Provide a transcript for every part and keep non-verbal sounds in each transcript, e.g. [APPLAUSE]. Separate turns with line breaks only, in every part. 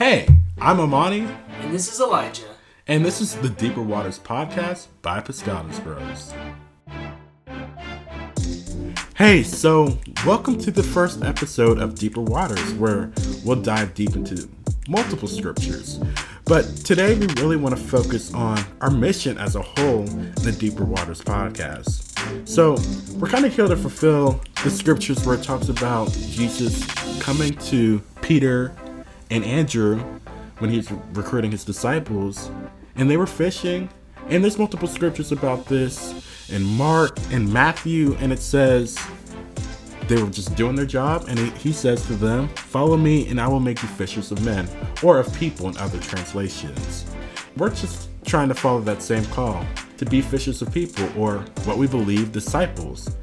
Hey, I'm Amani,
And this is Elijah.
and this is the Deeper Waters podcast by Pescados Bros. Hey, so welcome to the first episode of Deeper Waters, where we'll dive deep into multiple scriptures. But today we really want to focus on our mission as a whole in the Deeper Waters podcast. So we're kind of here to fulfill the scriptures where it talks about Jesus coming to Peter and Andrew when he's recruiting his disciples, and they were fishing. And there's multiple scriptures about this in Mark and Matthew, and it says they were just doing their job, and he, says to them, Follow me, and I will make you fishers of men, or of people in other translations. We're just trying to follow that same call to be fishers of people, or what we believe, disciples.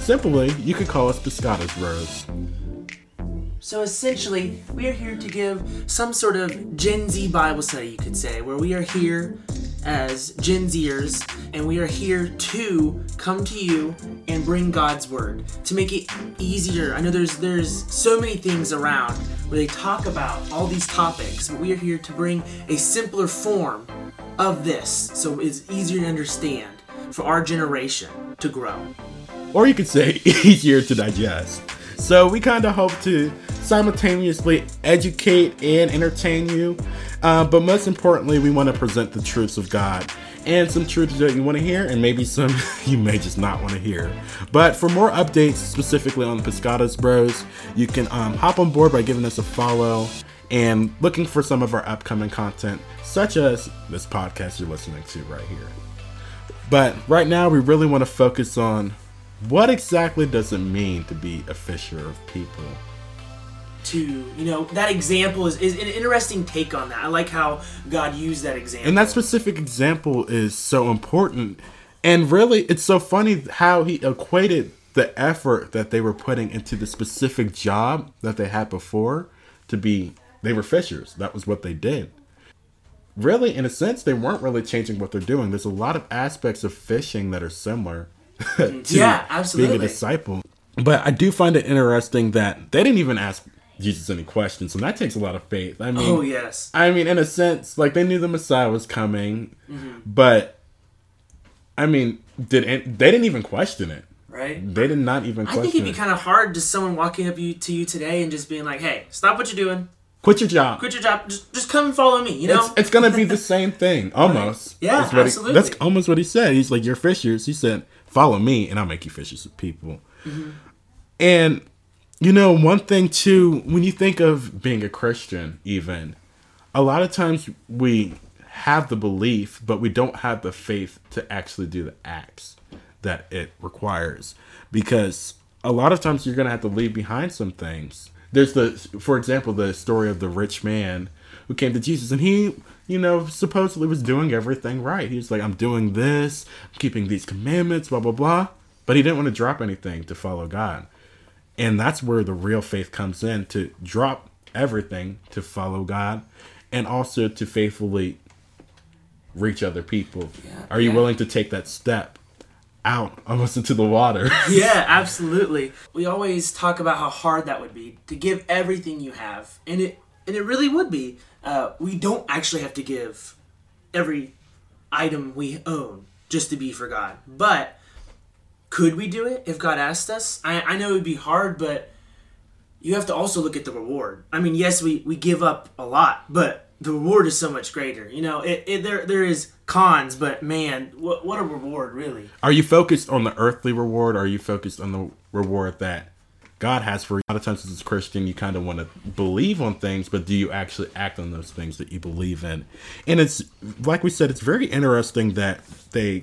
Simply, you could call us Pescados Bros.
So essentially, we are here to give some sort of Gen Z Bible study, you could say, where we are here as Gen Zers and we are here to come to you and bring God's word to make it easier. I know there's there's so many things around where they talk about all these topics, but we are here to bring a simpler form of this so it's easier to understand for our generation to grow.
or you could say [LAUGHS] easier to digest. So we kind of hope to simultaneously educate and entertain you, uh, but most importantly, we want to present the truths of God and some truths that you want to hear, and maybe some [LAUGHS] you may just not want to hear. But for more updates specifically on the Pescados Bros, you can um, hop on board by giving us a follow and looking for some of our upcoming content, such as this podcast you're listening to right here. But right now, we really want to focus on what exactly does it mean to be a fisher of people.
to you know that example is, is an interesting take on that i like how god used that example
And that specific example is so important. And really, it's so funny how he equated the effort that they were putting into the specific job that they had before to be, they were fishers. That was what they did. Really, in a sense, they weren't really changing what they're doing. There's a lot of aspects of fishing that are similar [LAUGHS] to
Yeah, absolutely.
being a disciple. But I do find it interesting that they didn't even ask Jesus any questions, and that takes a lot of faith. I mean,
oh yes
I mean, in a sense, like they knew the Messiah was coming,
Mm-hmm.
but I mean, did they didn't even question it?
right
They did not even
i think it'd be
it.
kind of hard to someone walking up you, to you today and just being like hey stop what you're doing
Quit your job.
quit your job just, just come and follow me you know
It's, it's gonna be the [LAUGHS] same thing, almost.
Yeah,
That's what he-
absolutely.
that's almost what he said. He's like, "You're fishers." He said, "Follow me, and I'll make you fishers of people."
Mm-hmm.
And you know, one thing too, when you think of being a Christian, even a lot of times we have the belief, but we don't have the faith to actually do the acts that it requires. Because a lot of times you're gonna have to leave behind some things. There's the, for example, the story of the rich man who came to Jesus, and he, you know, supposedly was doing everything right. He was like, "I'm doing this, I'm keeping these commandments, blah blah blah," but he didn't want to drop anything to follow God. And that's where the real faith comes in to drop everything to follow God and also to faithfully reach other people.
Yeah,
Are you
yeah.
willing to take that step out almost into the water? [LAUGHS]
yeah absolutely we always talk about how hard that would be to give everything you have and it and it really would be uh, we don't actually have to give every item we own just to be for god. But could we do it if god asked us? I, I know it would be hard but you have to also look at the reward. I mean yes we, we give up a lot but the reward is so much greater. You know it, it there there is cons but man what, what a reward really.
Are you focused on the earthly reward or are you focused on the reward that God has for you? A lot of times as a Christian, you kind of want to believe on things, but do you actually act on those things that you believe in? And it's, like we said, it's very interesting that they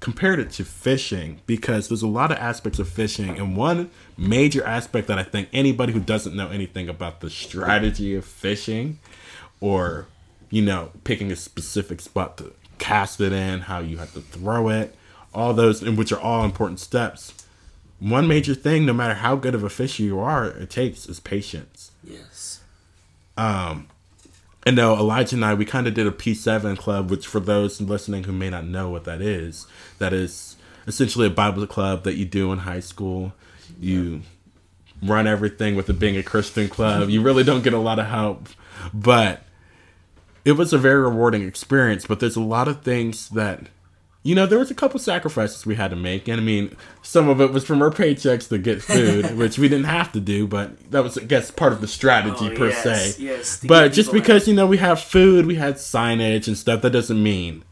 compared it to fishing because there's a lot of aspects of fishing. And one major aspect that I think anybody who doesn't know anything about the strategy of fishing or, you know, picking a specific spot to cast it in, how you have to throw it, all those, and which are all important steps. One major thing, no matter how good of a fisher you are, it takes is patience.
yes um,
And no, Elijah and I, we kind of did a P7 club, which for those listening who may not know what that is, that is essentially a Bible club that you do in high school. You run everything with it being a Christian club. You really don't get a lot of help but it was a very rewarding experience. But there's a lot of things that you know, there was a couple sacrifices we had to make, and I mean, some of it was from our paychecks to get food, [LAUGHS] which we didn't have to do, but that was, I guess, part of the strategy
Oh,
per
yes,
se.
yes,
but just because you know we have food, we had signage and stuff, that doesn't mean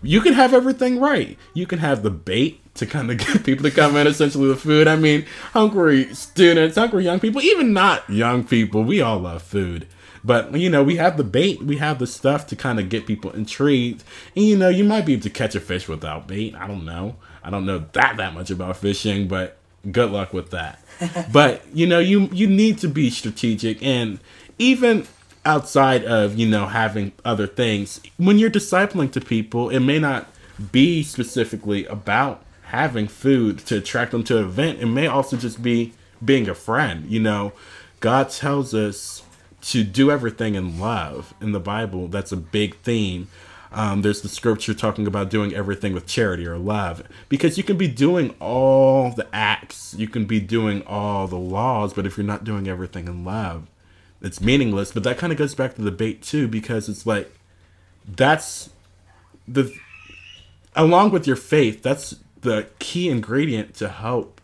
you can have everything right. You can have the bait to kind of [LAUGHS] get people to come in, essentially the food. I mean, hungry students, hungry young people, even not young people, we all love food. But you know, we have the bait, we have the stuff to kind of get people intrigued. And you know, you might be able to catch a fish without bait. I don't know. I don't know that that much about fishing, but good luck with that. [LAUGHS] but you know, you you need to be strategic and even outside of you know having other things when you're discipling to people it may not be specifically about having food to attract them to an event it may also just be being a friend you know god tells us to do everything in love in the bible that's a big theme. Um, there's the scripture talking about doing everything with charity or love. Because you can be doing all the acts you can be doing all the laws but if you're not doing everything in love it's meaningless. But that kind of goes back to the bait too because it's like that's the along with your faith that's the key ingredient to help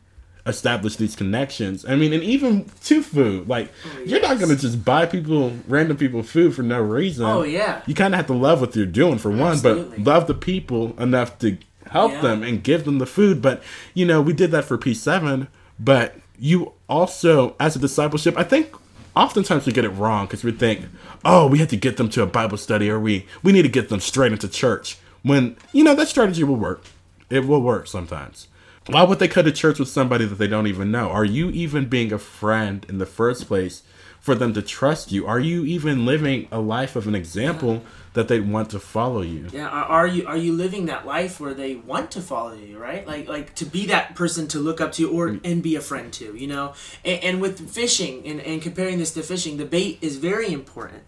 establish these connections. I mean and even to food like oh, you're not going to just buy people random people food for no reason.
Oh, yeah.
you kind of have to love what you're doing for one
Absolutely.
but love the people enough to help
Yeah.
them and give them the food. But you know we did that for p7 but you also as a discipleship i think oftentimes we get it wrong because we think oh we have to get them to a bible study or we we need to get them straight into church. When you know that strategy will work. It will work sometimes why would they go to church with somebody that they don't even know are you even being a friend in the first place for them to trust you are you even living a life of an example that they want to follow you
Yeah, are, are you are you living that life where they want to follow you, right? Like like to be that person to look up to or mm. and be a friend to, you know? And, and with fishing and, and comparing this to fishing, the bait is very important.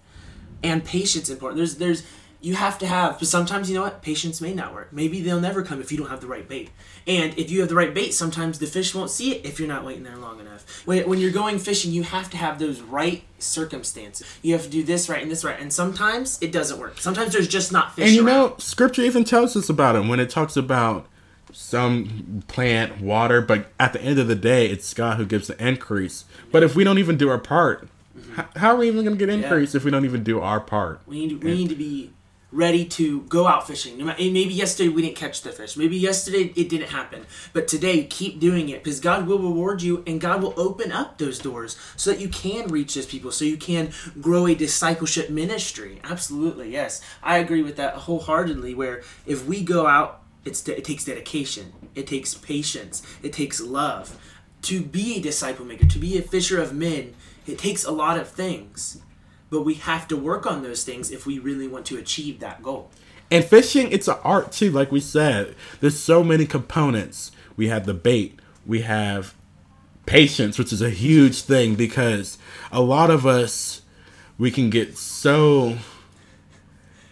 And patience important. There's there's you have to have but sometimes you know what? Patience may not work. Maybe they'll never come if you don't have the right bait. And if you have the right bait, sometimes the fish won't see it if you're not waiting there long enough. When, when you're going fishing, you have to have those right circumstances. You have to do this right and this right. And sometimes it doesn't work. Sometimes there's just not fish
And you
around.
know, scripture even tells us about it when it talks about some plant, water, but at the end of the day, it's God who gives the increase. But if we don't even do our part, mm-hmm. h- how are we even going to get increase if we don't even do our part?
We need we need to be ready to go out fishing. Maybe yesterday we didn't catch the fish. Maybe yesterday it didn't happen. But today, keep doing it because God will reward you and God will open up those doors so that you can reach those people, so you can grow a discipleship ministry. Absolutely, yes, I agree with that wholeheartedly. Where if we go out, it's it takes dedication, it takes patience, it takes love. To be a disciple maker, to be a fisher of men, it takes a lot of things but we have to work on those things if we really want to achieve that goal.
And fishing, it's an art too, like we said. There's so many components. We have the bait, we have patience, which is a huge thing because a lot of us, we can get so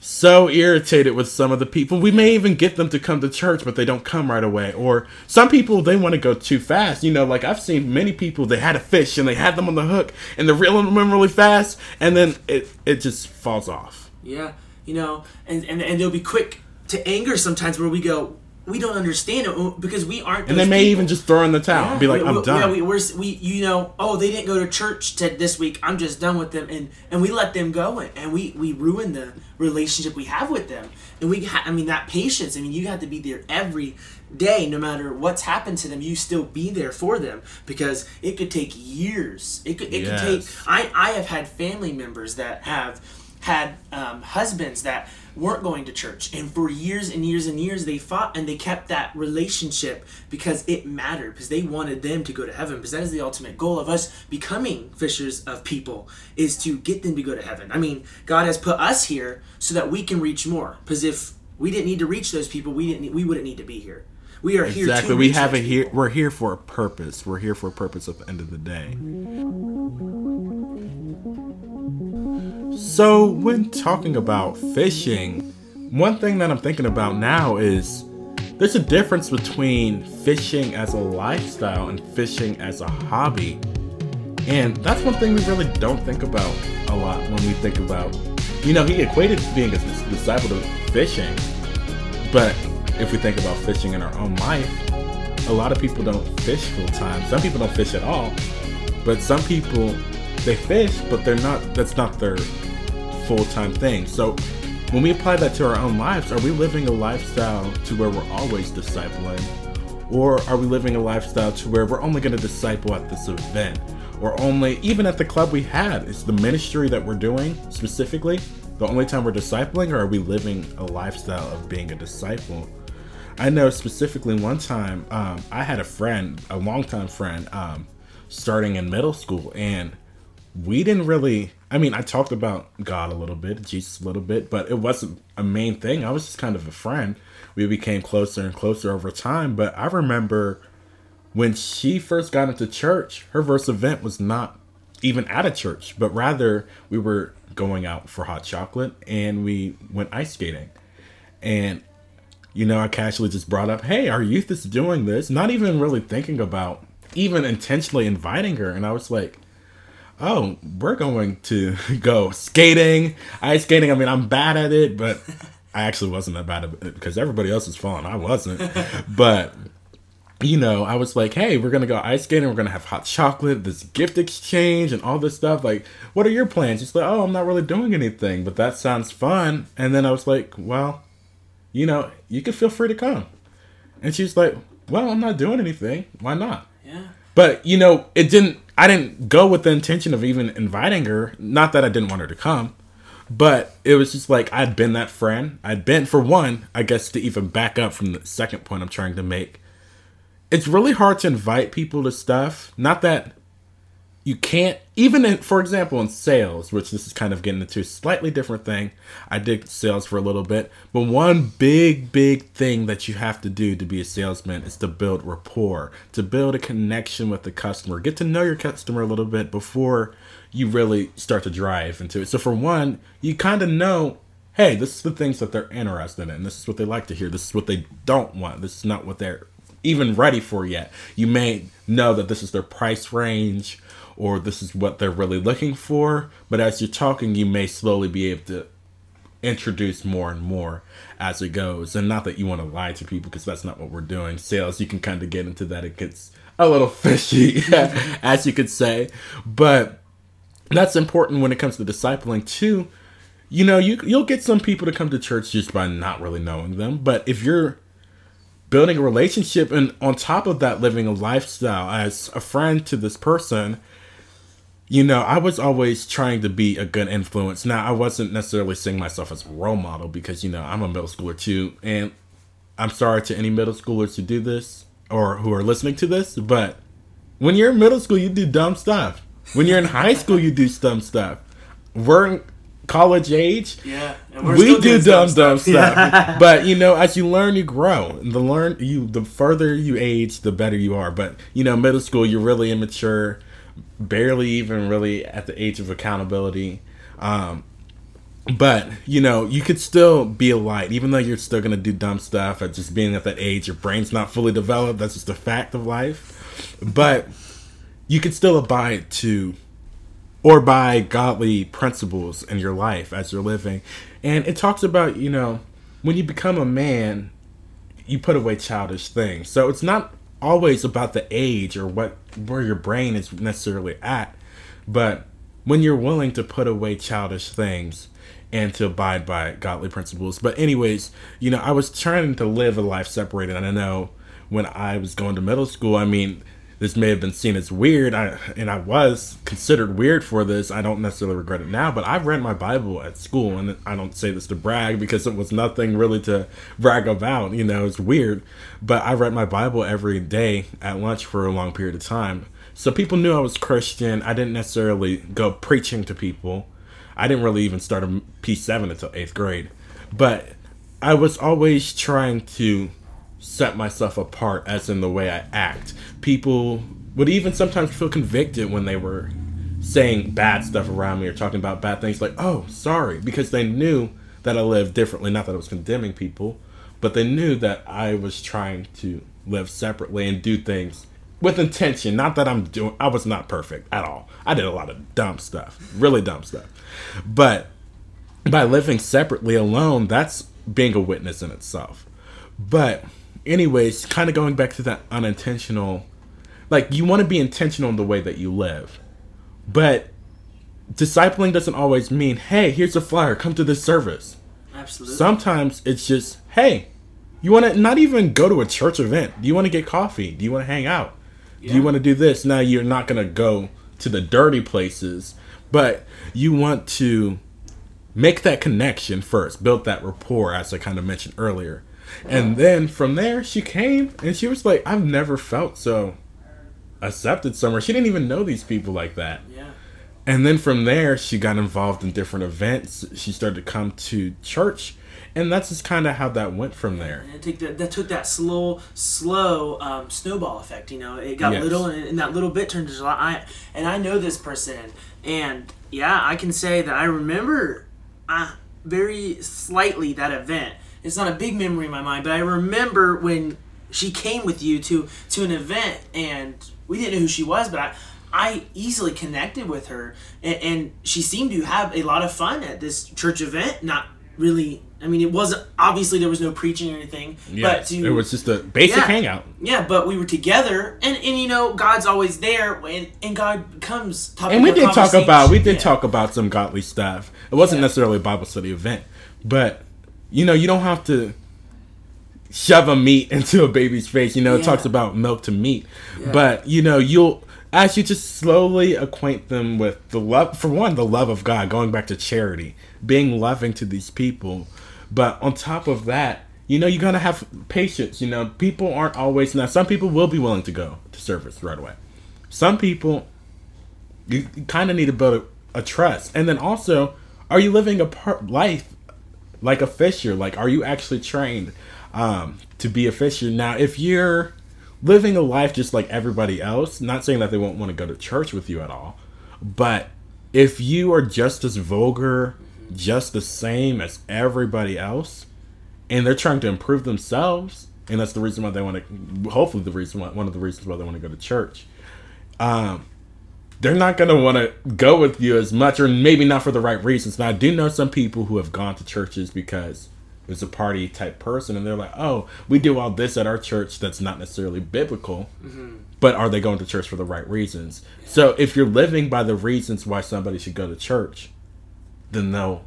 so irritated with some of the people. We may even get them to come to church, but they don't come right away. Or some people they want to go too fast. You know, like I've seen many people they had a fish and they had them on the hook and they're reeling them really fast, and then it it just falls off.
Yeah, you know, and and, and they'll be quick to anger sometimes where we go, we don't understand it because we aren't.
And they may
people.
even just throw in the towel and be like,
we,
"I'm
we,
done."
Yeah, we, we're, we, you know, oh, they didn't go to church to this week. I'm just done with them, and and we let them go, and, and we we ruin the relationship we have with them, and we, ha- I mean, that patience. I mean, you have to be there every day, no matter what's happened to them. You still be there for them because it could take years. It could it could take. I I have had family members that have had um, husbands that weren't going to church and for years and years and years they fought and they kept that relationship because it mattered because they wanted them to go to heaven because that is the ultimate goal of us becoming fishers of people is to get them to go to heaven i mean god has put us here so that we can reach more because if we didn't need to reach those people we didn't need, we wouldn't need to be here we are here
Exactly.
to
We have a here. We're here for a purpose. We're here for a purpose at the end of the day. So, when talking about fishing, one thing that I'm thinking about now is there's a difference between fishing as a lifestyle and fishing as a hobby. And that's one thing we really don't think about a lot when we think about, you know, he equated being a disciple to fishing. But if we think about fishing in our own life, a lot of people don't fish full time. Some people don't fish at all. But some people, they fish, but they're not, that's not their full time thing. So when we apply that to our own lives, are we living a lifestyle to where we're always discipling? Or are we living a lifestyle to where we're only going to disciple at this event? Or only, even at the club we had, is the ministry that we're doing specifically the only time we're discipling, or are we living a lifestyle of being a disciple? I know specifically one time um, I had a friend, a longtime friend, um, starting in middle school, and we didn't really. I mean, I talked about God a little bit, Jesus a little bit, but it wasn't a main thing. I was just kind of a friend. We became closer and closer over time. But I remember when she first got into church, her first event was not even at a church, but rather we were going out for hot chocolate and we went ice skating. And, you know, I casually just brought up, hey, our youth is doing this, not even really thinking about even intentionally inviting her. And I was like, oh, we're going to [LAUGHS] go skating, ice skating. I mean, I'm bad at it, but [LAUGHS] I actually wasn't that bad at it because everybody else was falling. I wasn't. but you know, I was like, hey, we're gonna go ice skating, we're gonna have hot chocolate, this gift exchange, and all this stuff. Like, what are your plans? She's like, oh, I'm not really doing anything, but that sounds fun. And then I was like, well, you know, you can feel free to come. And she's like, well, I'm not doing anything. Why not?
Yeah.
But you know, it didn't. I didn't go with the intention of even inviting her. Not that I didn't want her to come, but it was just like I'd been that friend. I'd been for one, I guess, to even back up from the second point I'm trying to make it's really hard to invite people to stuff. Not that you can't, even in, for example, in sales, which this is kind of getting into a slightly different thing. I did sales for a little bit, but one big, big thing that you have to do to be a salesman is to build rapport, to build a connection with the customer, get to know your customer a little bit before you really start to drive into it. So, for one, you kind of know hey, this is the things that they're interested in. This is what they like to hear. This is what they don't want. This is not what they're even ready for yet. You may know that this is their price range or this is what they're really looking for, but as you're talking, you may slowly be able to introduce more and more as it goes. And not that you want to lie to people because that's not what we're doing. Sales, you can kind of get into that. It gets a little [LAUGHS] fishy, [LAUGHS] as you could say. But that's important when it comes to discipling too. You know, you you'll get some people to come to church just by not really knowing them. But if you're building a relationship and on top of that living a lifestyle as a friend to this person you know i was always trying to be a good influence now i wasn't necessarily seeing myself as a role model because you know i'm a middle schooler too and i'm sorry to any middle schoolers who do this or who are listening to this but when you're in middle school you do dumb stuff when you're in high [LAUGHS] school you do dumb stuff we're in college age,
yeah,
we do dumb dumb stuff. [LAUGHS] Yeah. but you know, as you learn, you grow. The learn you the further you age, the better you are. But you know, middle school, you're really immature, barely even really at the age of accountability. Um, but you know, you could still be a light, even though you're still gonna do dumb stuff. At just being at that age, your brain's not fully developed. That's just a fact of life. But you can still abide to or by godly principles in your life as you're living. And it talks about, you know, when you become a man, you put away childish things. So it's not always about the age or what where your brain is necessarily at, but when you're willing to put away childish things and to abide by godly principles. But anyways, you know, I was trying to live a life separated and I know when I was going to middle school, I mean, this may have been seen as weird, I, and I was considered weird for this. I don't necessarily regret it now, but I've read my Bible at school, and I don't say this to brag because it was nothing really to brag about. You know, it's weird, but I read my Bible every day at lunch for a long period of time. So people knew I was Christian. I didn't necessarily go preaching to people. I didn't really even start a P7 until eighth grade, but I was always trying to set myself apart as in the way I act. People would even sometimes feel convicted when they were saying bad stuff around me or talking about bad things like, "Oh, sorry," because they knew that I lived differently, not that I was condemning people, but they knew that I was trying to live separately and do things with intention. Not that I'm doing. I was not perfect at all. I did a lot of dumb stuff, really dumb stuff. But by living separately alone, that's being a witness in itself. But anyways, kind of going back to that unintentional, like you want to be intentional in the way that you live, but discipling doesn't always mean, hey, here's a flyer, come to this service.
Absolutely.
Sometimes it's just, hey, you want to not even go to a church event. Do you want to get coffee? Do you want to hang out? Do you want to do this? Now you're not going to go to the dirty places, but you want to make that connection first, build that rapport, as I kind of mentioned earlier. And then from there, she came and she was like, I've never felt so accepted somewhere. She didn't even know these people like that.
yeah.
And then from there, she got involved in different events. She started to come to church. And that's just kind of how that went from there.
And it took that, that took that slow, slow um, snowball effect. You know, it got
Yes.
little, and, and that little bit turned into a lot. I and I know this person, and yeah, I can say that I remember, uh, very slightly that event. It's not a big memory in my mind, but I remember when she came with you to to an event, and we didn't know who she was, but I. I easily connected with her, and, and she seemed to have a lot of fun at this church event. Not really. I mean, it wasn't obviously there was no preaching or anything, but to
it was just a basic
Yeah.
hangout.
yeah, but we were together, and and you know, God's always there, and, and God comes.
And we did talk about we did
Yeah.
talk about some godly stuff. It wasn't necessarily a Bible study event, but you know, you don't have to shove a meat [LAUGHS] into a baby's face. You know, it talks about milk to meat,
Yeah.
but you know, you'll as you just slowly acquaint them with the love for one, the love of God, going back to charity, being loving to these people, but on top of that. You know, you gotta have patience. You know, people aren't always now. Some people will be willing to go to service right away. Some people you, you kind of need to build a, a trust and then also are you living a part life like a fisher like are you actually trained um, to be a fisher? Now if you're living a life just like everybody else not saying that they won't want to go to church with you at all but if you are just as vulgar just the same as everybody else and they're trying to improve themselves and that's the reason why they want to hopefully the reason why one of the reasons why they want to go to church um, they're not going to want to go with you as much, or maybe not for the right reasons. Now, I do know some people who have gone to churches because it's a party type person, and they're like, oh, we do all this at our church that's not necessarily biblical, mm-hmm. but are they going to church for the right reasons? So, if you're living by the reasons why somebody should go to church, then they'll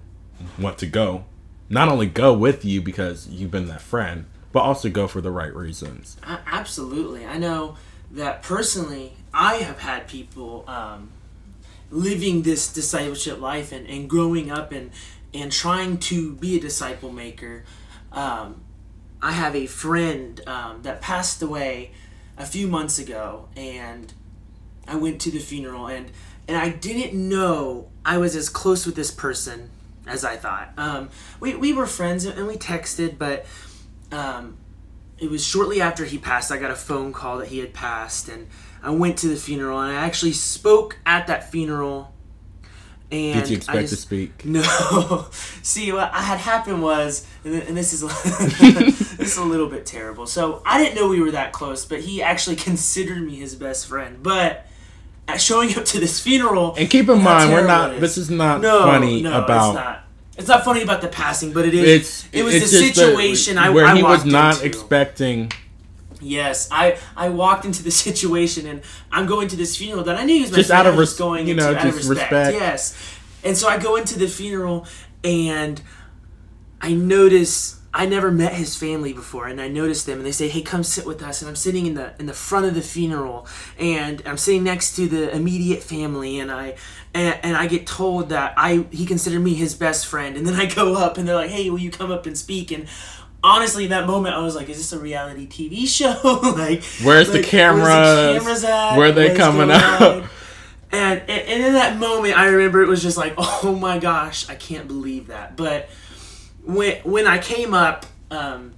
want to go. Not only go with you because you've been that friend, but also go for the right reasons.
Absolutely. I know that personally, I have had people um, living this discipleship life and, and growing up and, and trying to be a disciple maker. Um, I have a friend um, that passed away a few months ago, and I went to the funeral, and, and I didn't know I was as close with this person as I thought. Um, we, we were friends and we texted, but um, it was shortly after he passed. I got a phone call that he had passed, and I went to the funeral, and I actually spoke at that funeral. And
Did you expect to speak? [LAUGHS]
No. See, what had happened was, and and this is [LAUGHS] this is a little bit terrible. So I didn't know we were that close, but he actually [LAUGHS] considered me his best friend. But at showing up to this funeral,
And keep in mind, we're not. This is not
no,
funny
no,
about.
It's not. It's not funny about the passing, but it is.
It's
it was the
just
situation I
where
I
he was not
into.
expecting.
Yes, I I walked into the [LAUGHS] situation and I'm going to this funeral that I knew he was my
Just
friend,
out of res-
going
you
into,
know,
out of respect.
respect.
Yes, and so I go into the funeral and I notice I never met his family before, and I noticed them, and they say, "Hey, come sit with us." And I'm sitting in the in the front of the funeral, and I'm sitting next to the immediate family, and I and, and I get told that I he considered me his best friend, and then I go up, and they're like, "Hey, will you come up and speak?" and Honestly, in that moment, I was like, "Is this a reality TV [LAUGHS] show? [LAUGHS] like,
Where's the
like,
cameras?
Where's the cameras at?
Where are they coming out?"
And, and and in that moment, I remember it was just like, [LAUGHS] oh my gosh, I can't believe that. But when when I came up, um,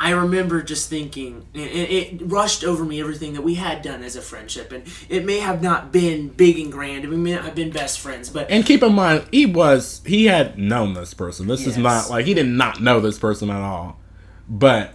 I remember just thinking, it, rushed over me everything that we had done as a friendship, and it may have not been big and grand, and we may not have been best friends, but
And keep in mind, he was he had known this person. This is not like he did not know this person at all, but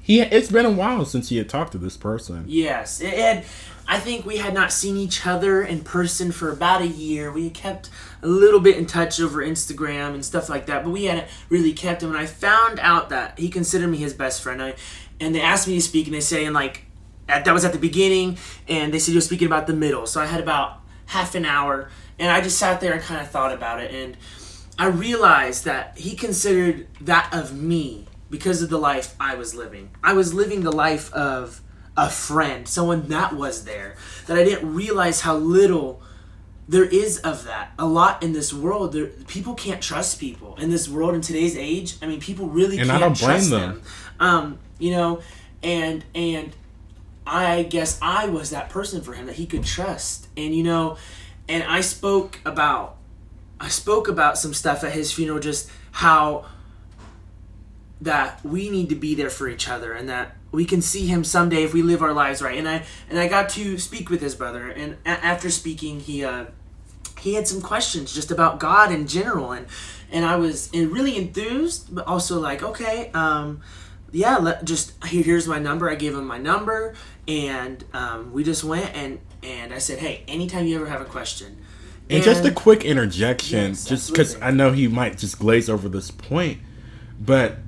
he it's been a while since he had talked to this person.
Yes, it had. I think we had not seen each other in person for about a year. We kept a little bit in touch over Instagram and stuff like that, but we hadn't really kept him. And I found out that he considered me his best friend. I, and they asked me to speak, and they say, and like, at, that was at the beginning, and they said you were speaking about the middle. So I had about half an hour, and I just sat there and kind of thought about it, and I realized that he considered that of me because of the life I was living. I was living the life of a friend, someone that was there, that I didn't realize how little there is of that. A lot in this world, there, people can't trust people in this world in today's age. I mean, people really
And
can't
don't blame
trust
them.
them. Um, you know, and and I guess I was that person for him that he could trust. And you know, and I spoke about I spoke about some stuff at his funeral just how that we need to be there for each other and that we can see him someday if we live our lives right. And I and I got to speak with his brother and a- after speaking he uh he had some questions just about God in general and and I was really enthused but also like okay um yeah let just here, here's my number I gave him my number and um, we just went and and I said hey anytime you ever have a question
And, just a quick interjection,
Yes,
just because. I know he might just glaze over this point, but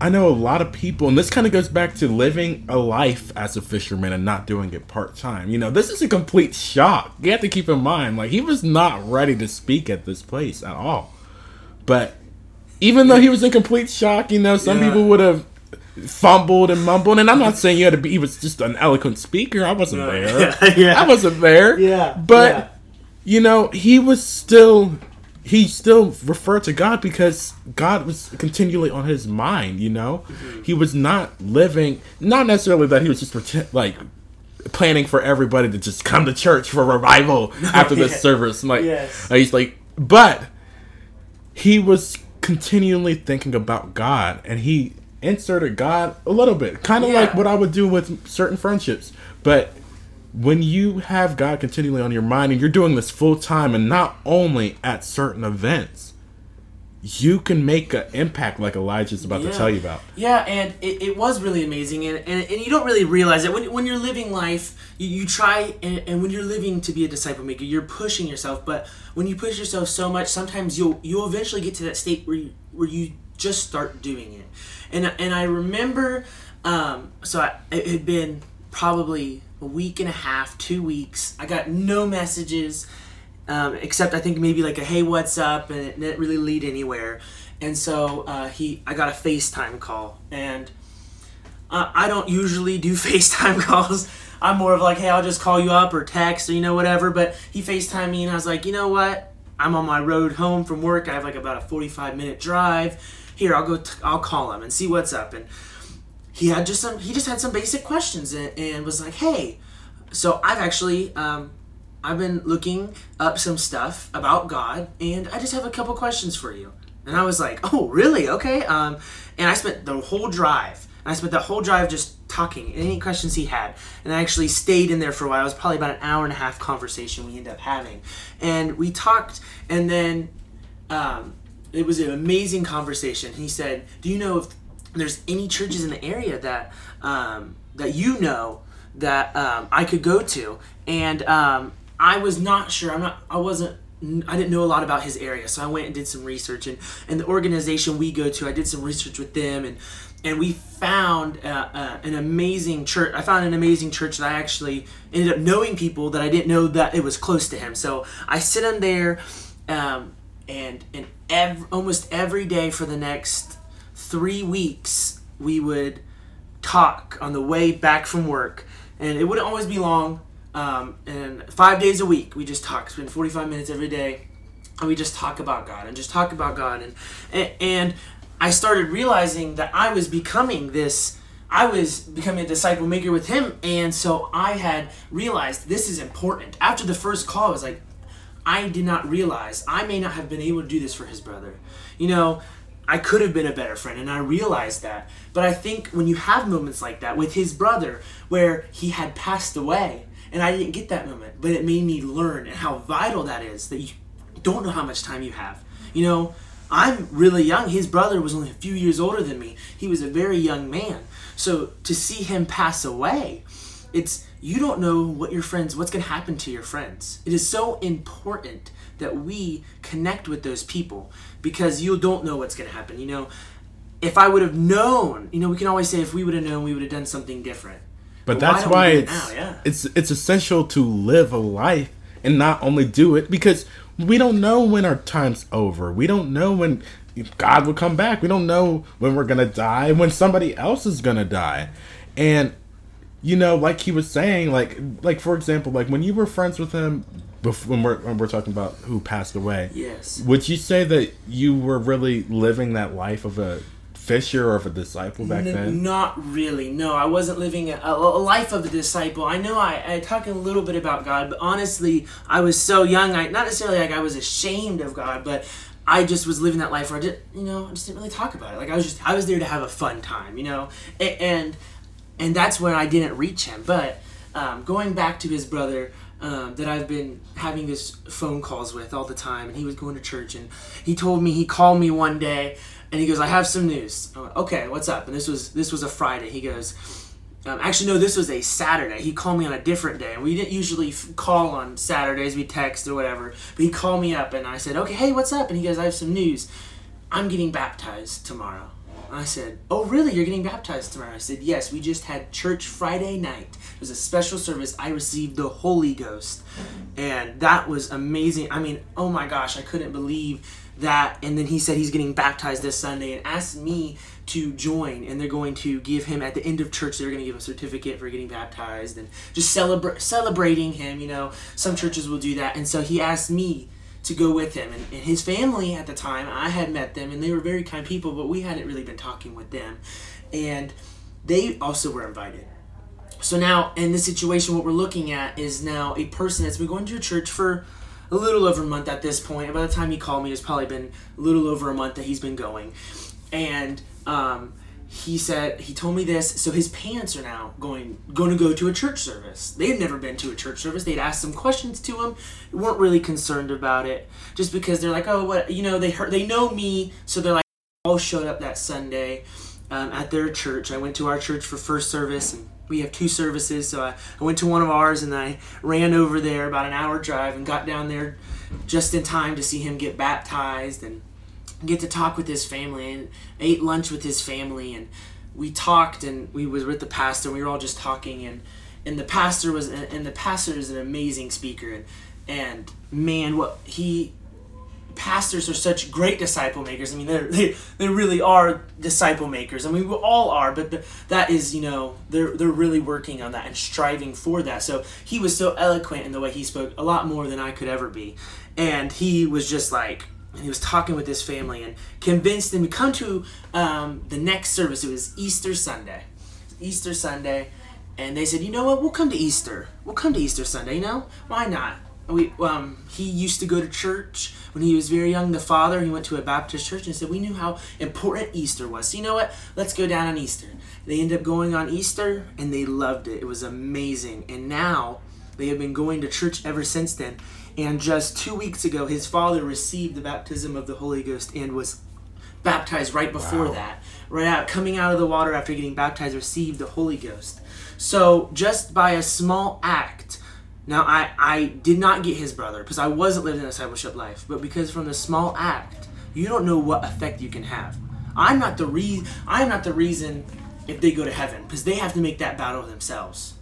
I know a lot of people, and this kind of goes back to living a life as a fisherman and not doing it part time. You know, this is a complete shock. You have to keep in mind, like, he was not ready to speak at this place at all. But even though he was in complete shock, you know, some
Yeah.
people would have fumbled and mumbled. And I'm not saying you had to be, he was just an eloquent speaker. I wasn't
No.
there.
Yeah, [LAUGHS] yeah.
I wasn't there.
Yeah,
But
yeah.
you know, he was still he still referred to God because God was continually on his mind, you know? Mm-hmm. He was not living not necessarily that he was just pretend, like planning for everybody to just come to church for revival [LAUGHS] after this service. Like
Yes.
he's like but he was continually thinking about God and he inserted God a little bit. Kind of
Yeah.
like what I would do with certain friendships. But when you have God continually on your mind and you're doing this full time and not only at certain events, you can make an impact like Elijah's about to tell you about.
Yeah, and it, it was really amazing, and, and, and you don't really realize it when, when you're living life. You, you try, and, and when you're living to be a disciple maker, you're pushing yourself. But when you push yourself so much, sometimes you'll you'll eventually get to that state where you, where you just start doing it. And and I remember, um, so I, it had been probably a week and a half, two weeks. I got no messages um, except I think maybe like a hey what's up? and it didn't really lead anywhere. And so uh, he I got a FaceTime call. And uh, I don't usually do [LAUGHS] FaceTime calls. I'm more of like hey I'll just call you up or text or you know whatever. But he FaceTimed me and I was like you know what? I'm on my road home from work. I have like about a 45 minute drive. Here I'll go I'll call him and see what's up. And he had just some he just had some basic questions and, and was like hey so I've actually um, I've been looking up some stuff about God, and I just have a couple questions for you. And I was like, oh, really? Okay. Um, and I spent the whole drive. And I spent the whole drive just talking, any questions he had. And I actually stayed in there for a while. It was probably about an hour and a half conversation we ended up having. And we talked, and then um, it was an amazing conversation. He said, "Do you know if there's any churches in the area that um, that you know that um, I could go to?" And um, I was not sure. I'm not. I wasn't. I didn't know a lot about his area, so I went and did some research. And and the organization we go to, I did some research with them, and and we found uh, uh, an amazing church. I found an amazing church that I actually ended up knowing people that I didn't know that it was close to him. So I sit in there, um, and and ev- almost every day for the next three weeks we would talk on the way back from work, and it wouldn't always be long. Um, and five days a week we just talk, spend forty five minutes every day, and we just talk about God and just talk about God and and, and I started realizing that I was becoming this. I was becoming a disciple maker with him, and so I had realized this is important. After the first call, I was like, I did not realize I may not have been able to do this for his brother. You know, I could have been a better friend, and I realized that. But I think when you have moments like that with his brother, where he had passed away, and I didn't get that moment, but it made me learn and how vital that is that you don't know how much time you have. You know, I'm really young. His brother was only a few years older than me. He was a very young man. So to see him pass away, it's you don't know what your friends what's going to happen to your friends. It is so important that we connect with those people because you don't know what's going to happen. You know, if I would have known, you know, we can always say if we would have known, we would have done something different.
But,
But
that's
don't
why it's
now? Yeah.
it's it's essential to live a life and not only do it because we don't know when our time's over. We don't know when God will come back. We don't know when we're gonna die. When somebody else is gonna die, and you know, like he was saying, like like for example, like when you were friends with him. Bef- When we're, when we're talking about who passed away,
Yes.
would you say that you were really living that life of a fisher or of a disciple back then?
Not really. No, I wasn't living a, a life of a disciple. I know I, I talk a little bit about God, but honestly, I was so young. I not necessarily like I was ashamed of God, but I just was living that life where I did, you know, I just didn't really talk about it. Like I was just I was there to have a fun time, you know, A- and and that's when I didn't reach him. But um, going back to his brother. Um, that I've been having this phone calls with all the time, and he was going to church, and he told me he called me one day, and he goes, "I have some news." Went, okay, what's up? And this was this was a Friday. He goes, um, actually no, this was a Saturday. He called me on a different day. We didn't usually f- call on Saturdays. We text or whatever. But he called me up, and I said, "Okay, hey, what's up?" And he goes, "I have some news. I'm getting baptized tomorrow." I said, "Oh, really? You're getting baptized tomorrow?" I said, "Yes. We just had church Friday night. It was a special service. I received the Holy Ghost, and that was amazing. I mean, oh my gosh, I couldn't believe that." And then he said he's getting baptized this Sunday, and asked me to join. And they're going to give him at the end of church. They're going to give a certificate for getting baptized, and just celebrate celebrating him. You know, some churches will do that, and so he asked me to go with him. And, and his family at the time, I had met them, and they were very kind people, but we hadn't really been talking with them. And they also were invited. So now, in this situation, what we're looking at is now a person that's been going to a church for a little over a month at this point. And by the time he called me, it's probably been a little over a month that he's been going. And um, he said he told me this. So his parents are now going going to go to a church service. They had never been to a church service. They'd asked some questions to him, weren't really concerned about it, just because they're like, oh, what you know, they heard they know me, so they're like, all showed up that Sunday um, at their church. I went to our church for first service, and we have two services. So I, I went to one of ours, and I ran over there about an hour drive and got down there just in time to see him get baptized and get to talk with his family and ate lunch with his family and we talked and we was with the pastor and we were all just talking and and the pastor was and the pastor is an amazing speaker and and man what he pastors are such great disciple makers. I mean, they're, they they really are disciple makers. I mean, we all are, but that is, you know, they're they're really working on that and striving for that. So he was so eloquent in the way he spoke, a lot more than I could ever be, and he was just like. He was talking with his family and convinced them to come to um, the next service. It was Easter Sunday. Easter Sunday, and they said, you know what? We'll come to Easter. We'll come to Easter Sunday. You know why not? We um he used to go to church when he was very young. The father he went to a Baptist church and said we knew how important Easter was. So you know what? Let's go down on Easter. They ended up going on Easter and they loved it. It was amazing. And now they have been going to church ever since then. And just two weeks ago, his father received the baptism of the Holy Ghost and was baptized right before
Wow.
that. Right out, coming out of the water after getting baptized, received the Holy Ghost. So just by a small act, now I I did not get his brother because I wasn't living a discipleship life, but because from the small act, you don't know what effect you can have. I'm not the re I'm not the reason if they go to heaven because they have to make that battle themselves.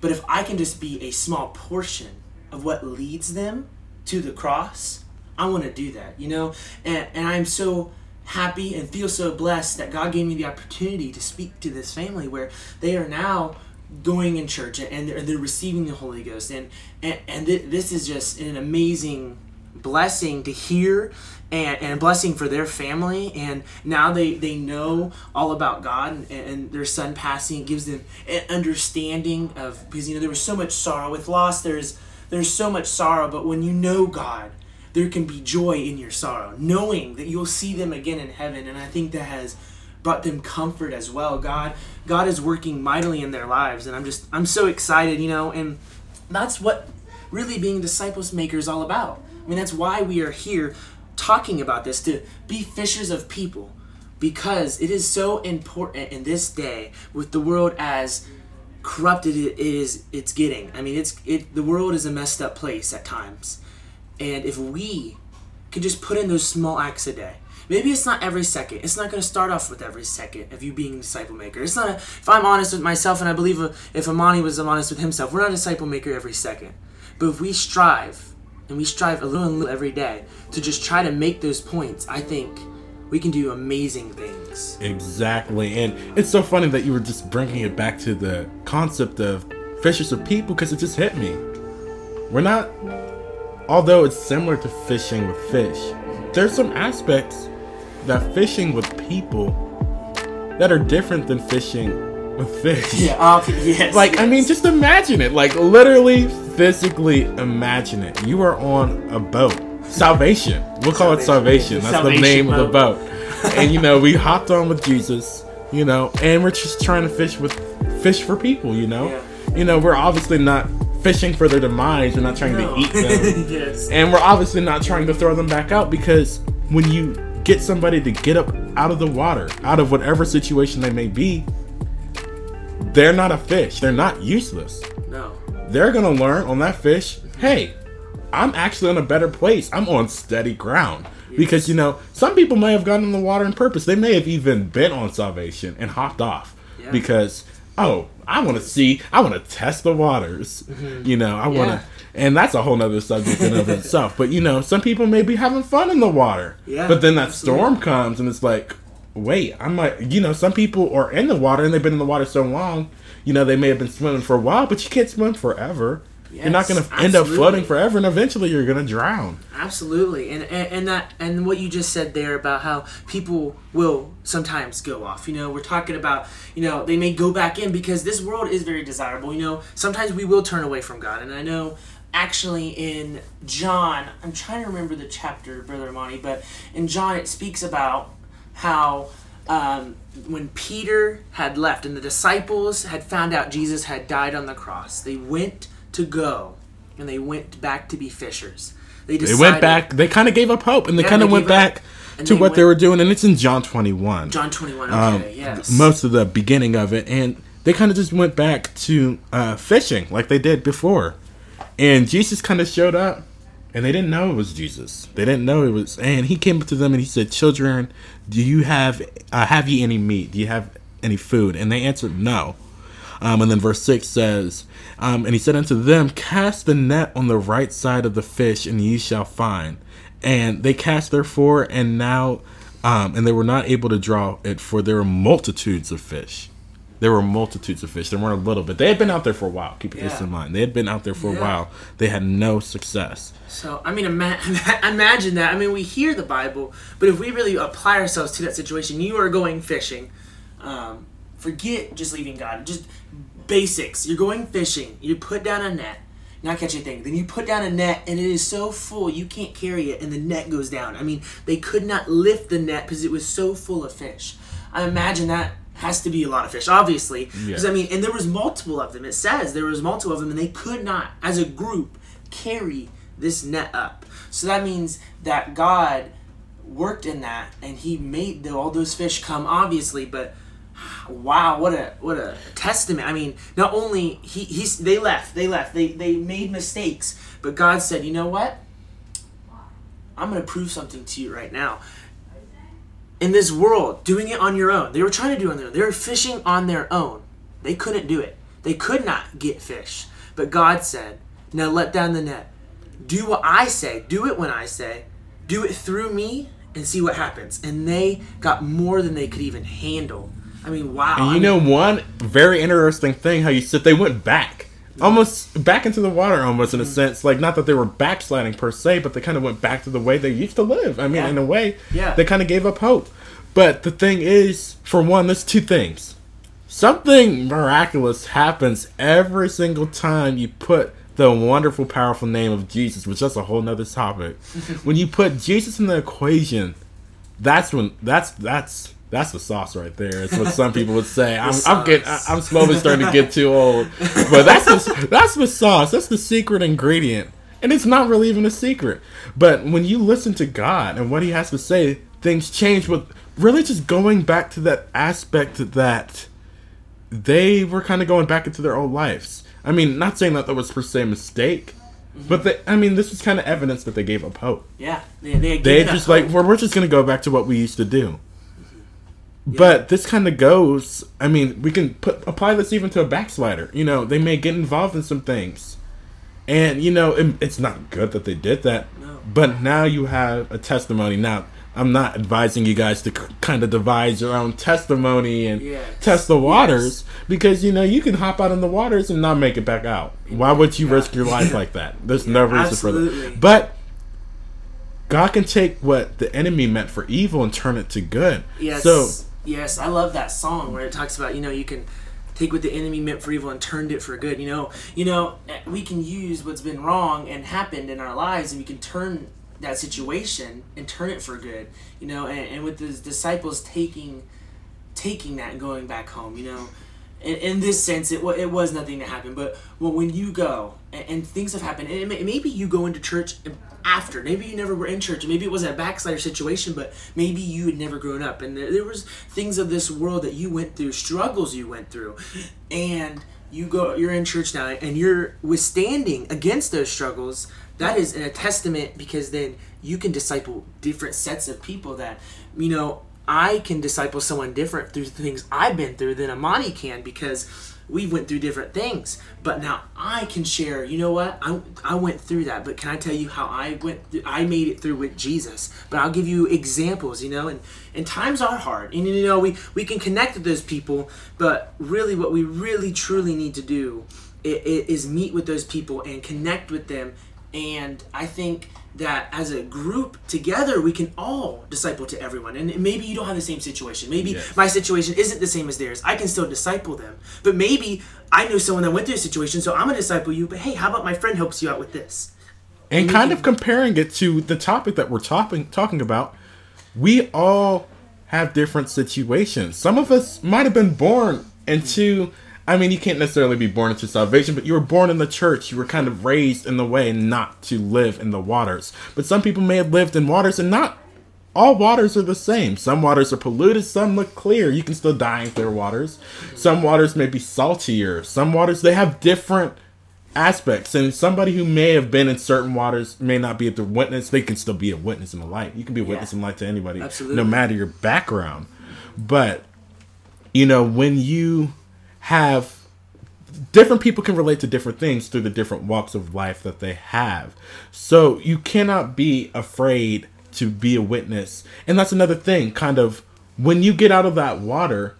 But if I can just be a small portion of what leads them to the cross, I want to do that, you know? And, and I'm so happy and feel so blessed that God gave me the opportunity to speak to this family where they are now going in church and they're, they're receiving the Holy Ghost. And, and, and th- this is just an amazing blessing to hear and, and a blessing for their family and now they, they know all about god and, and their son passing gives them an understanding of because you know there was so much sorrow with loss there's there's so much sorrow but when you know god there can be joy in your sorrow knowing that you'll see them again in heaven and i think that has brought them comfort as well. God god is working mightily in their lives and i'm just i'm so excited you know and that's what really being disciples maker is all about. I mean that's why we are here talking about this to be fishers of people because it is so important in this day with the world as corrupted it is it's getting. I mean, it's it the world is a messed up place at times. And if we could just put in those small acts a day. Maybe it's not every second. It's not going to start off with every second of you being a disciple maker. It's not. A, if I'm honest with myself, and I believe if Amani was honest with himself, we're not a disciple maker every second. But if we strive, and we strive a little and little every day to just try to make those points, I think we can do amazing things.
Exactly. And it's so funny that you were just bringing it back to the concept of fishers of people because it just hit me. We're not, although it's similar to fishing with fish, there's some aspects that fishing with people that are different than fishing with fish.
Yeah, uh, okay, [LAUGHS] yes.
Like,
yes.
I mean, just imagine it. Like, literally, physically imagine it. You are on a boat. Salvation. We'll call it salvation. That's
Salvation
the name
boat.
of the boat. [LAUGHS] and, you know, we hopped on with Jesus, you know, and we're just trying to fish with fish for people, you know?
Yeah.
You know, we're obviously not fishing for their demise. We're not trying
No.
to eat [LAUGHS] them.
yes.
And we're obviously not trying to throw them back out because when you get somebody to get up out of the water, out of whatever situation they may be, they're not a fish. They're not useless.
No.
They're going to learn on that fish hey, I'm actually in a better place. I'm on steady ground. Because, you know, some people may have gotten in the water on purpose. They may have even been on salvation and hopped off
Yeah.
because, oh, I want to see, I want to test the waters. Mm-hmm. You know, I want to,
Yeah.
and that's a whole nother subject in of itself. But, you know, some people may be having fun in the water.
Yeah,
But then that
absolutely.
storm comes and it's like, wait, I'm like, you know, some people are in the water and they've been in the water so long, you know, they may have been swimming for a while, but you can't swim forever. You're not going to end up floating forever and eventually you're going to drown.
Absolutely, and, and and that and what you just said there about how people will sometimes go off. You know, we're talking about you know they may go back in because this world is very desirable. You know, sometimes we will turn away from God, and I know actually in John, I'm trying to remember the chapter, Brother Monty, but in John it speaks about how. Um, when Peter had left and the disciples had found out Jesus had died on the cross, they went to go and they went back to be fishers. They,
They went back, they kind of gave up hope and they
Yeah,
kind of went
gave up.
back to what they were doing. And it's in John 21.
John 21, okay,
um,
yes.
most of the beginning of it, and they kind of just went back to uh, fishing like they did before. And Jesus kind of showed up, and they didn't know it was Jesus. They didn't know it was, and he came up to them and he said, "Children, do you have uh, have you any meat? Do you have any food?" And they answered, "No." Um, and then verse 6 says, um, And he said unto them, Cast the net on the right side of the fish, and ye shall find. And they cast therefore, and now, um, and they were not able to draw it, for there were multitudes of fish. There were multitudes of fish. There weren't a little bit. They had been out there for a while. Keep this in mind. They had been out there for a while. They had no success.
So, I mean, ima- [LAUGHS] imagine that. I mean, we hear the Bible, but if we really apply ourselves to that situation, you are going fishing. Um, forget just leaving God. Just basics. You're going fishing. You put down a net, not catch anything. Then you put down a net, and it is so full you can't carry it, and the net goes down. I mean, they could not lift the net because it was so full of fish. I imagine that has to be a lot of fish, obviously. Because
Yeah.
I mean, and there was multiple of them. It says there was multiple of them, and they could not, as a group, carry this net up. So that means that God worked in that, and He made the, all those fish come, obviously. But wow, what a what a testament! I mean, not only he he's they left, they left, they they made mistakes, but God said, you know what? I'm to prove something to you right now. In this world, doing it on your own. They were trying to do it on their own. They were fishing on their own. They couldn't do it. They could not get fish. But God said, Now let down the net. Do what I say. Do it when I say. Do it through me and see what happens. And they got more than they could even handle. I mean, wow.
And
I
you
mean,
know one very interesting thing how you said they went back. Almost back into the water almost
Mm-hmm.
in a sense. Like not that they were backsliding per se, but they kind of went back to the way they used to live. I mean,
Yeah.
in a way,
Yeah.
they kind of gave up hope. But the thing is, for one, there's two things. Something miraculous happens every single time you put the wonderful, powerful name of Jesus, which that's a whole nother topic. [LAUGHS] when you put Jesus in the equation, that's when that's that's that's the sauce right there. It's what [LAUGHS] some people would say. I'm, I'm getting. I'm slowly starting to get too old, but that's the, [LAUGHS] that's the sauce. That's the secret ingredient And it's not really even a secret. But when you listen to God and what He has to say, things change with really just going back to that aspect that they were kind of going back into their old lives. I mean, not saying that that was per se a mistake, but they, I mean, this is kind of evidence that they gave up hope.
Yeah, they they,
They just like, well, we're just gonna go back to what we used to do. But this kind of goes. I mean, we can put apply this even to a backslider. You know, they may get involved in some things, and you know, it, it's not good that they did that.
No.
But now you have a testimony. Now, I'm not advising you guys to kind of devise your own testimony and
Yes.
test the waters because you know you can hop out in the waters and not make it back out. Why would you
Yeah.
risk your life like that? There's no reason for
absolutely.
that. But God can take what the enemy meant for evil and turn it to good.
Yes.
So
yes, I love that song where it talks about you know you can take what the enemy meant for evil and turned it for good. You know, you know we can use what's been wrong and happened in our lives, and we can turn that situation and turn it for good. You know, and, and with the disciples taking taking that and going back home. You know. In, in this sense, it, it was nothing that happened. But well, when you go and, and things have happened, and maybe you go into church after, maybe you never were in church, maybe it was a backslider situation, but maybe you had never grown up, and there, there was things of this world that you went through, struggles you went through, and you go, you're in church now, and you're withstanding against those struggles. That is a testament because then you can disciple different sets of people that you know I can disciple someone different through the things I've been through than Amani can because we went through different things. But now I can share, you know what? I, I went through that, but can I tell you how I went th- I made it through with Jesus. But I'll give you examples, you know, and, and times are hard. And you know, we, we can connect with those people, but really what we really truly need to do i- i- is meet with those people and connect with them. And I think that as a group together, we can all disciple to everyone. And maybe you don't have the same situation. Maybe
Yes.
my situation isn't the same as theirs. I can still disciple them. But maybe I know someone that went through a situation, so I'm going to disciple you. But hey, how about my friend helps you out with this?
and
we
kind
can-
of comparing it to the topic that we're talking talking about, we all have different situations. Some of us might have been born into I mean, you can't necessarily be born into salvation, but you were born in the church. You were kind of raised in the way not to live in the waters. But some people may have lived in waters and not all waters are the same. Some waters are polluted, some look clear. You can still die in clear waters. Some waters may be saltier. Some waters they have different aspects. And somebody who may have been in certain waters may not be a witness. They can still be a witness in the light. You can be a witness in light to anybody,
Absolutely.
no matter your background. But you know, when you have different people can relate to different things through the different walks of life that they have. So you cannot be afraid to be a witness. And that's another thing, kind of when you get out of that water,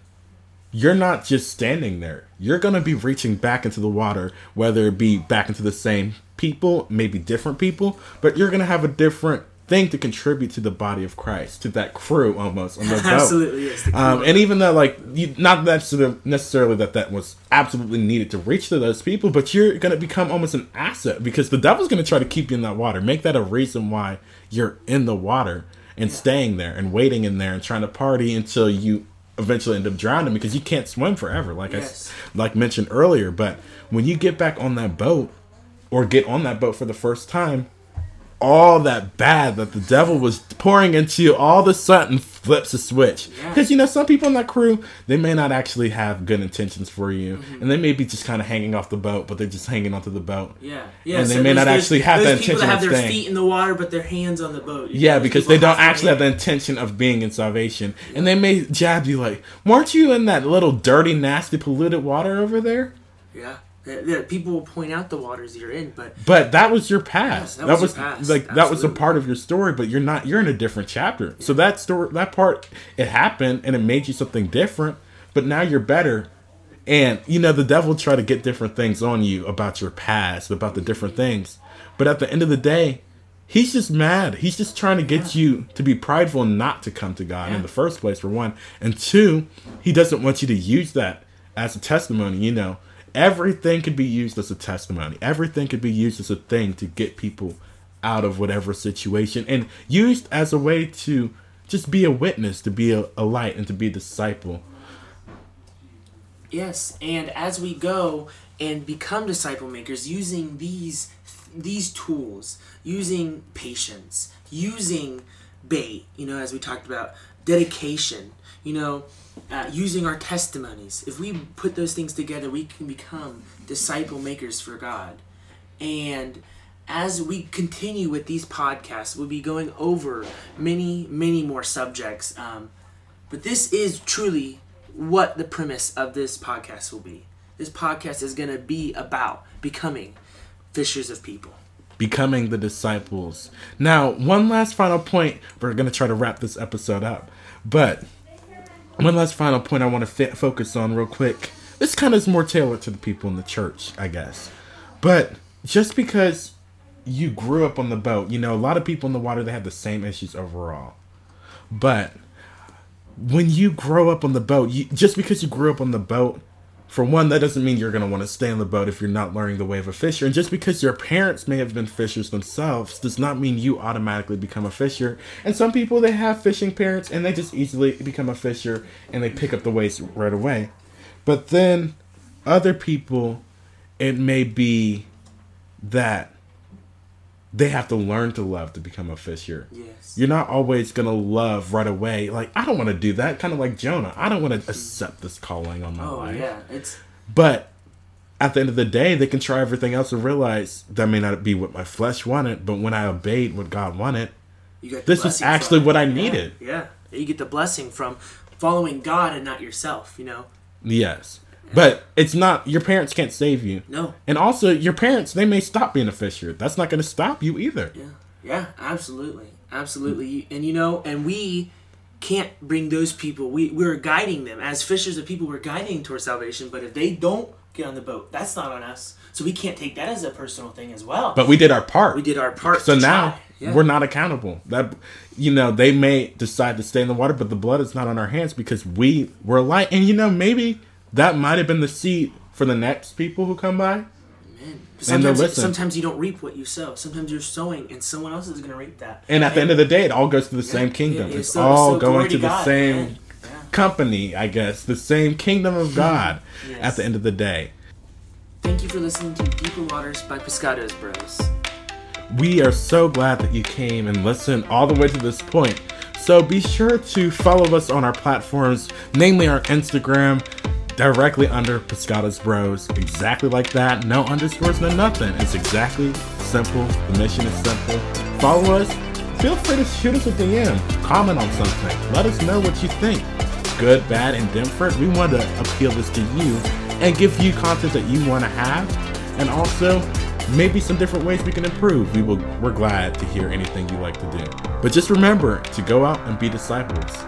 you're not just standing there. You're going to be reaching back into the water, whether it be back into the same people, maybe different people, but you're going to have a different thing to contribute to the body of Christ, to that crew almost on the [LAUGHS] boat.
Absolutely, yes.
Um, and even though, like, you, not necessarily, necessarily that that was absolutely needed to reach to those people, but you're going to become almost an asset because the devil's going to try to keep you in that water. Make that a reason why you're in the water and staying there and waiting in there and trying to party until you eventually end up drowning because you can't swim forever, like I
Yes.
like mentioned earlier. But when you get back on that boat or get on that boat for the first time, all that bad that the devil was pouring into you all of a sudden flips a switch.
Yeah.
Because you know, some people in that crew, they may not actually have good intentions for you,
Mm-hmm.
and they may be just kind of hanging off the boat, but they're just hanging onto the boat.
yeah, yeah.
and they
so
may not actually have the
people that
intention
have their feet in the water, but their hands on the boat.
Yeah,
There's
because they don't actually have the intention of being in salvation, and they may jab you like, "Weren't you in that little dirty, nasty, polluted water over there?"
Yeah, The people will point out the waters you're in, but
But that was your past.
that
that
was past.
like that was a part of your story, but you're not. You're in a different chapter. So that story, that part, it happened and it made you something different. But now you're better. And you know the devil try to get different things on you about your past, about the different things. But at the end of the day, he's just mad. He's just trying to get you to be prideful and not to come to God
Yeah.
in the first place. For one, and two, he doesn't want you to use that as a testimony. You know, everything could be used as a testimony. Everything could be used as a thing to get people out of whatever situation and used as a way to just be a witness, to be a, a light, and to be a disciple.
Yes, and as we go and become disciple makers using these these tools, using patience, using bait, you know, as we talked about, dedication, you know, uh, using our testimonies. If we put those things together, we can become disciple makers for God. And as we continue with these podcasts, we'll be going over many, many more subjects. Um, but this is truly what the premise of this podcast will be. This podcast is going to be about becoming fishers of people.
Becoming the disciples. Now, one last final point. We're going to try to wrap this episode up. But one last final point I want to focus on real quick. This kind of is more tailored to the people in the church, I guess. But just because you grew up on the boat, you know, a lot of people in the water they have the same issues overall. But when you grow up on the boat, you, just because you grew up on the boat, for one, that doesn't mean you're going to want to stay on the boat if you're not learning the way of a fisher. And just because your parents may have been fishers themselves does not mean you automatically become a fisher. And some people, they have fishing parents and they just easily become a fisher and they pick up the ways right away. But then other people, it may be that they have to learn to love to become a fisher.
Yes.
You're not always gonna love right away. Like I don't want to do that. Kind of like Jonah. I don't want to mm-hmm. accept this calling on my
oh,
life.
yeah, it's.
But at the end of the day, they can try everything else and realize that may not be what my flesh wanted, but when I obeyed what God wanted, this is actually what I needed.
Yeah. yeah, you get the blessing from following God and not yourself. You know.
Yes. But it's not your parents can't save you.
No.
And also your parents they may stop being a fisher. That's not going to stop you either.
Yeah. Yeah, absolutely. Absolutely. And you know, and we can't bring those people. We we're guiding them as fishers of people we're guiding towards salvation, but if they don't get on the boat, that's not on us. So we can't take that as a personal thing as well.
But we did our part.
We did our part.
So now yeah. we're not accountable. That you know, they may decide to stay in the water, but the blood is not on our hands because we were light. And you know, maybe that might have been the seed for the next people who come by.
Man. Sometimes, sometimes you don't reap what you sow. Sometimes you're sowing, and someone else is going to reap that.
And at and, the end of the day, it all goes to the yeah, same kingdom. it's so, all so going to the God, same yeah. company, I guess, the same kingdom of hmm. God. yes. At the end of the day.
Thank you for listening to Deeper Waters by Pescados Bros.
We are so glad that you came and listened all the way to this point. So be sure to follow us on our platforms, namely our Instagram, directly under Pescados Bros. Exactly like that. No underscores, no nothing. It's exactly simple. The mission is simple. Follow us. Feel free to shoot us a DM. Comment on something. Let us know what you think. Good, bad, and different. We want to appeal this to you and give you content that you want to have. And also, maybe some different ways we can improve. We will, we're glad to hear anything you like to do. But just remember to go out and be disciples.